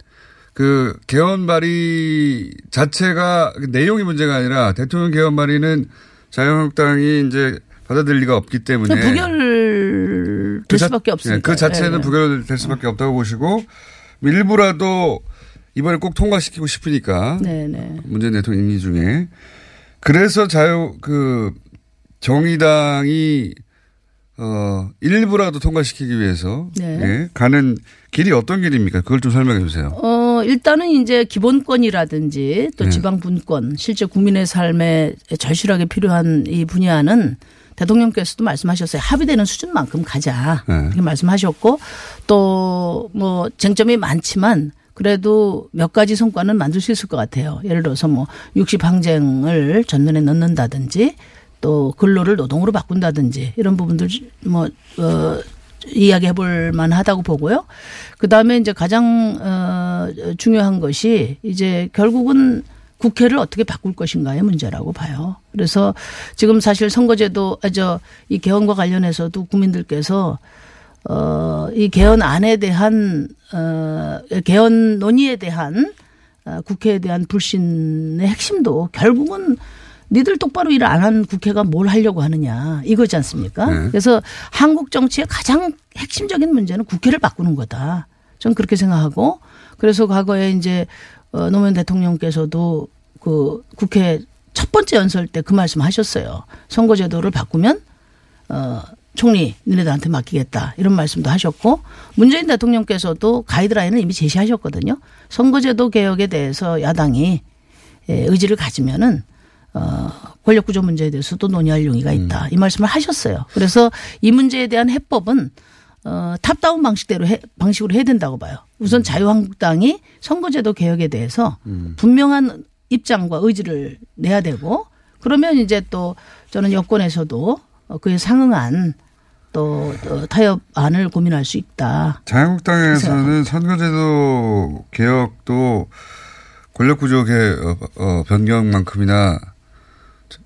그 개헌 발의 자체가 그 내용이 문제가 아니라 대통령 개헌 발의는 자유한국당이 이제 받아들일 리가 없기 때문에 부결 될 자- 수밖에 예, 없으니까. 그 자체는 예. 부결될 수밖에 없다고 보시고 일부라도 이번에 꼭 통과시키고 싶으니까 네네. 문재인 대통령 임기 중에 그래서 자유 그 정의당이 어 일부라도 통과시키기 위해서 네. 예, 가는 길이 어떤 길입니까? 그걸 좀 설명해 주세요. 어, 일단은 이제 기본권이라든지 또 네. 지방 분권, 실제 국민의 삶에 절실하게 필요한 이 분야는 대통령께서도 말씀하셨어요. 합의되는 수준만큼 가자. 네. 이렇게 말씀하셨고 또 뭐 쟁점이 많지만 그래도 몇 가지 성과는 만들 수 있을 것 같아요. 예를 들어서 뭐 육시 항쟁을 전면에 넣는다든지 또 근로를 노동으로 바꾼다든지 이런 부분들 뭐 어, 이야기해 볼 만하다고 보고요. 그다음에 이제 가장 어 중요한 것이 이제 결국은 국회를 어떻게 바꿀 것인가의 문제라고 봐요. 그래서 지금 사실 선거제도 아, 저이 개헌과 관련해서도 국민들께서 어이 개헌안에 대한 어 개헌 논의에 대한 어, 국회에 대한 불신의 핵심도 결국은 니들 똑바로 일 안 한 국회가 뭘 하려고 하느냐 이거지 않습니까? 네. 그래서 한국 정치의 가장 핵심적인 문제는 국회를 바꾸는 거다. 전 그렇게 생각하고 그래서 과거에 이제 어, 노무현 대통령께서도 그 국회 첫 번째 연설 때 그 말씀 하셨어요. 선거제도를 바꾸면 어 총리 니네들한테 맡기겠다 이런 말씀도 하셨고 문재인 대통령께서도 가이드라인을 이미 제시하셨거든요. 선거제도 개혁에 대해서 야당이 예, 의지를 가지면은 어, 권력구조 문제에 대해서도 논의할 용의가 있다. 이 말씀을 하셨어요. 그래서 이 문제에 대한 해법은 어, 탑다운 방식대로 해, 방식으로 해야 된다고 봐요. 우선 자유한국당이 선거제도 개혁에 대해서 분명한 입장과 의지를 내야 되고 그러면 이제 또 저는 여권에서도 어, 그에 상응한 또, 또 타협안을 고민할 수 있다. 자유한국당에서는 선거제도 개혁도 권력구조 개 어, 어, 변경만큼이나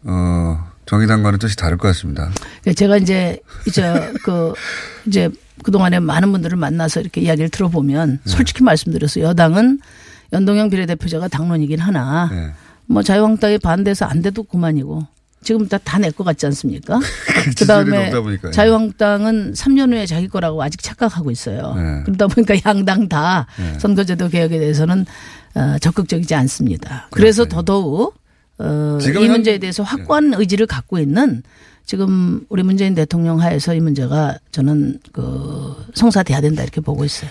어, 정의당과는 뜻이 다를 것 같습니다. 네, 제가 이제 이제 그 이제 그동안에 많은 분들을 만나서 이렇게 이야기를 들어보면 솔직히 말씀드려서 여당은 연동형 비례대표제가 당론이긴 하나 뭐 자유한국당이 반대해서 안 돼도 그만이고 지금 다 다 내 것 같지 않습니까? 그 지지율이 다음에 높다 보니까요. 자유한국당은 3년 후에 자기 거라고 아직 착각하고 있어요. 네. 그러다 보니까 양당 다 네. 선거제도 개혁에 대해서는 어, 적극적이지 않습니다. 그래서 더더욱 어, 이 문제에 대해서 확고한 의지를 갖고 있는 지금 우리 문재인 대통령 하에서 이 문제가 저는 그 성사돼야 된다 이렇게 보고 있어요.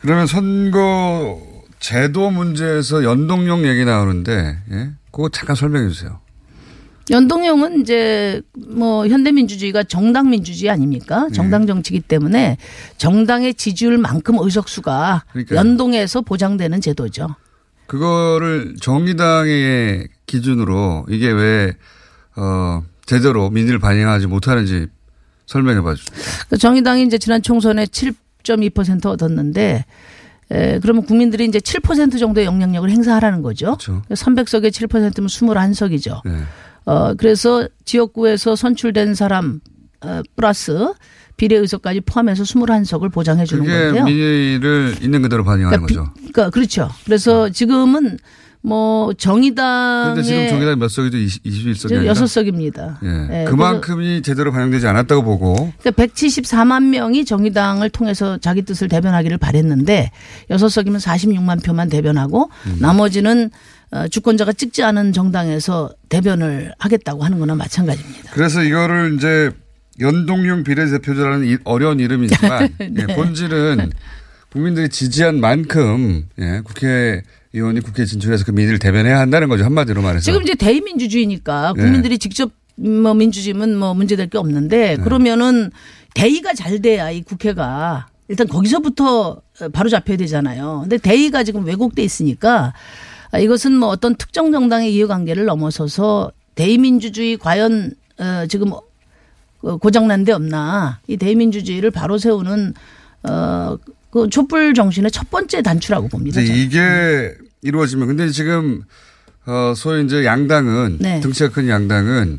그러면 선거 제도 문제에서 연동형 얘기 나오는데, 예? 그거 잠깐 설명해 주세요. 연동형은 이제 뭐 현대민주주의가 정당 민주주의 아닙니까? 네. 정당 정치기 때문에 정당의 지지율만큼 의석수가 그러니까요. 연동해서 보장되는 제도죠. 그거를 정의당의 기준으로 이게 왜, 어, 제대로 민의를 반영하지 못하는지 설명해 봐 주세요. 그 정의당이 이제 지난 총선에 7.2% 얻었는데 에, 그러면 국민들이 이제 7% 정도의 영향력을 행사하라는 거죠. 300석에 7%면 21석이죠. 네. 어, 그래서 지역구에서 선출된 사람 어, 플러스 비례의석까지 포함해서 21석을 보장해 주는 건데요. 민의를 있는 그대로 반영하는 그러니까 거죠. 그러니까 그렇죠. 그래서 지금은 뭐 정의당의 그런데 지금 정의당 몇 석이죠? 20, 21석이 여섯 석입니다. 예. 예, 그만큼이 제대로 반영되지 않았다고 보고 그러니까 174만 명이 정의당을 통해서 자기 뜻을 대변하기를 바랬는데 여섯 석이면 46만 표만 대변하고 음. 나머지는 어, 주권자가 찍지 않은 정당에서 대변을 하겠다고 하는 거나 마찬가지입니다. 그래서 이거를 이제 연동형 비례대표제라는 이- 어려운 이름이지만 네. 예, 본질은 국민들이 지지한 만큼 예, 국회 의원이 국회에 진출해서 그 민의를 대변해야 한다는 거죠 한마디로 말해서. 지금 이제 대의민주주의니까 네. 국민들이 직접 뭐 민주주의면 뭐 문제될 게 없는데 네. 그러면은 대의가 잘 돼야 이 국회가 일단 거기서부터 바로 잡혀야 되잖아요. 근데 대의가 지금 왜곡돼 있으니까 아, 이것은 뭐 어떤 특정 정당의 이해관계를 넘어서서 대의민주주의 과연 어, 지금 어, 고장난 데 없나 이 대의민주주의를 바로 세우는 어, 그 촛불 정신의 첫 번째 단추라고 봅니다. 이게 이루어지면 근데 지금 어 소위 이제 양당은 네. 등치가 큰 양당은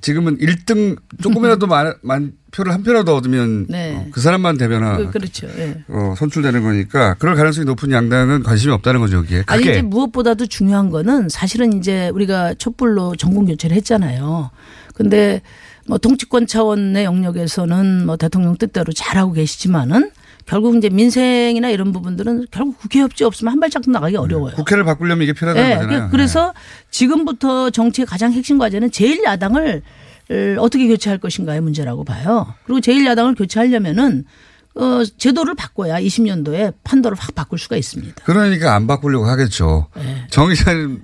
지금은 1등 조금이라도 많, 많 표를 한 표라도 얻으면 네. 어, 그 사람만 대변하 그, 그렇죠. 예. 어, 선출되는 거니까 그럴 가능성이 높은 양당은 관심이 없다는 거죠 여기에. 아니. 이제 무엇보다도 중요한 거는 사실은 이제 우리가 촛불로 전공 교체를 했잖아요. 근데 뭐 통치권 차원의 영역에서는 뭐 대통령 뜻대로 잘하고 계시지만은 결국 이제 민생이나 이런 부분들은 결국 국회 협치 없으면 한 발짝도 나가기 어려워요. 국회를 바꾸려면 이게 필요하다는 네, 거잖아요. 그래서 지금부터 정치의 가장 핵심 과제는 제1야당을 어떻게 교체할 것인가의 문제라고 봐요. 그리고 제1야당을 교체하려면은 어, 제도를 바꿔야 20년도에 판도를 확 바꿀 수가 있습니다. 그러니까 안 바꾸려고 하겠죠. 네. 정 기자님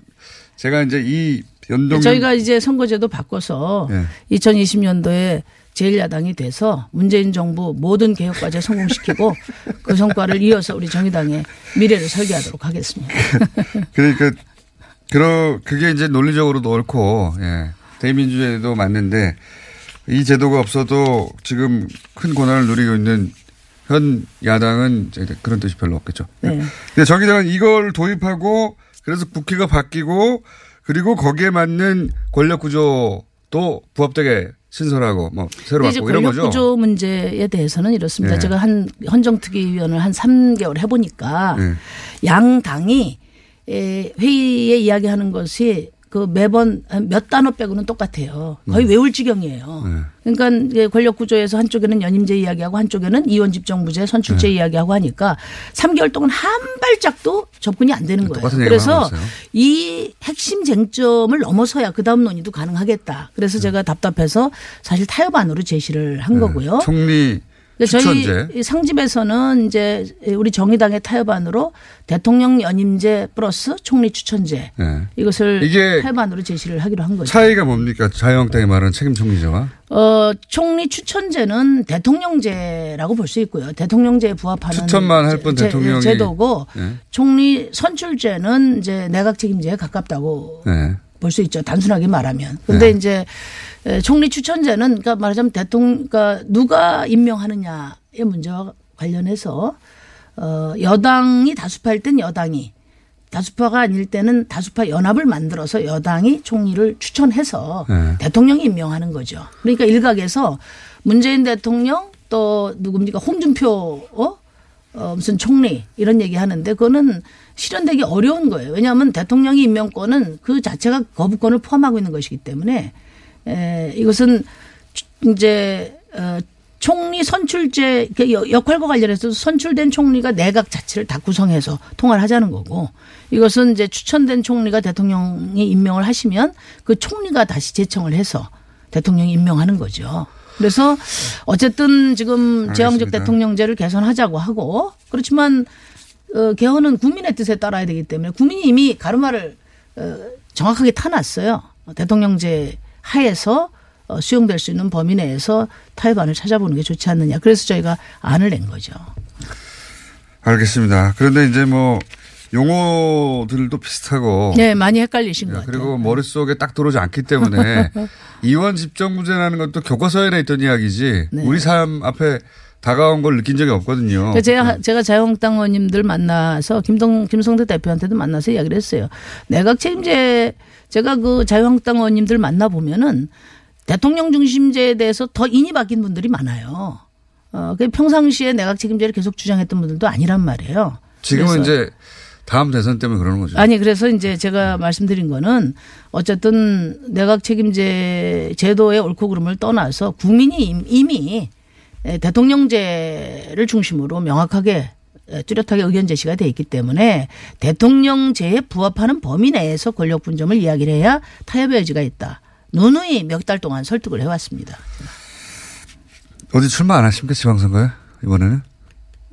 제가 이제 이 연동 저희가 이제 선거제도 바꿔서 네. 2020년도에 제1야당이 돼서 문재인 정부 모든 개혁 과제 성공시키고 그 성과를 이어서 우리 정의당의 미래를 설계하도록 하겠습니다. 그러니까 그러 그게 이제 논리적으로도 옳고 예. 대민주제도 맞는데 이 제도가 없어도 지금 큰 권한을 누리고 있는 현 야당은 그런 뜻이 별로 없겠죠. 네. 근데 정의당은 이걸 도입하고 그래서 국회가 바뀌고 그리고 거기에 맞는 권력 구조도 부합되게 신설하고 뭐 새로 이제 이런 권력 거죠. 구조 문제에 대해서는 이렇습니다. 네. 제가 한 헌정특위위원을 한 3개월 해보니까 네. 양 당이 에, 회의에 이야기하는 것이 그 매번 몇 단어 빼고는 똑같아요. 거의 음. 외울 지경이에요. 네. 그러니까 권력 구조에서 한쪽에는 연임제 이야기하고 한쪽에는 이원 집정부제 선출제 네. 이야기하고 하니까 3개월 동안 한 발짝도 접근이 안 되는 거예요. 그래서. 이 핵심 쟁점을 넘어서야 그 다음 논의도 가능하겠다. 그래서 제가 답답해서 사실 타협안으로 제시를 한 거고요. 네. 총리 저희 추천제. 이 상집에서는 이제 우리 정의당의 타협안으로 대통령 연임제 플러스 총리 추천제 네. 이것을 이게 타협안으로 제시를 하기로 한 거죠. 차이가 뭡니까? 자유한국당이 말하는 책임 총리제와 어, 총리 추천제는 대통령제라고 볼 수 있고요. 대통령제에 부합하는 추천만 할뿐 제- 대통령이 제도고 네. 총리 선출제는 이제 내각 책임제에 가깝다고 네. 볼 수 있죠. 단순하게 말하면. 근데 이제 에, 총리 추천제는 그러니까 말하자면 대통령 그러니까 누가 임명하느냐의 문제와 관련해서 어 여당이 다수파일 땐 여당이 다수파가 아닐 때는 다수파 연합을 만들어서 여당이 총리를 추천해서 네. 대통령이 임명하는 거죠. 그러니까 일각에서 문재인 대통령 또 누굽니까 홍준표 어? 어, 무슨 총리 이런 얘기 하는데 그거는 실현되기 어려운 거예요. 왜냐하면 대통령이 임명권은 그 자체가 거부권을 포함하고 있는 것이기 때문에 에, 이것은 이제 어, 총리 선출제 그 여- 역할과 관련해서 선출된 총리가 내각 자체를 다 구성해서 통화를 하자는 거고 이것은 이제 추천된 총리가 대통령이 임명을 하시면 그 총리가 다시 제청을 해서 대통령이 임명하는 거죠. 그래서 어쨌든 지금 제왕적 알겠습니다. 대통령제를 개선하자고 하고 그렇지만 어, 개헌은 국민의 뜻에 따라야 되기 때문에 국민이 이미 가르마를 어, 정확하게 타놨어요. 대통령제 하에서 어, 수용될 수 있는 범위 내에서 타협안을 찾아보는 게 좋지 않느냐. 그래서 저희가 안을 낸 거죠. 알겠습니다. 그런데 이제 뭐 용어들도 비슷하고 네, 많이 헷갈리신 것 같아요. 그리고 머릿속에 딱 들어오지 않기 때문에 이원 집정부제라는 것도 교과서에 있던 이야기지 네. 우리 삶 앞에 다가온 걸 느낀 적이 없거든요. 그러니까 제가, 제가 자유한국당 의원님들 만나서 김동, 김성대 대표한테도 만나서 이야기를 했어요. 내각 책임제 제가 그 자유한국당 의원님들 만나 보면은 대통령 중심제에 대해서 더 인이 바뀐 분들이 많아요. 어, 그 평상시에 내각 책임제를 계속 주장했던 분들도 아니란 말이에요. 지금은 이제 다음 대선 때문에 그러는 거죠. 아니 그래서 이제 제가 말씀드린 거는 어쨌든 내각 책임제 제도의 옳고 그름을 떠나서 국민이 임- 이미 에, 대통령제를 중심으로 명확하게 에, 뚜렷하게 의견 제시가 돼 있기 때문에 대통령제에 부합하는 범위 내에서 권력 분점을 이야기를 해야 타협의 여지가 있다. 누누이 몇 달 동안 설득을 해왔습니다. 어디 출마 안 하십니까 지방선거에 이번에는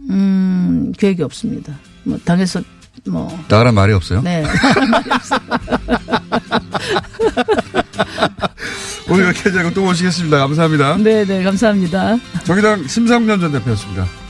음 계획이 없습니다. 뭐 당에서 뭐 나가란 말이 없어요. 네. 오늘 여기까지 하고 또 오시겠습니다. 감사합니다. 네, 네, 감사합니다. 정의당 심상면 전 대표였습니다.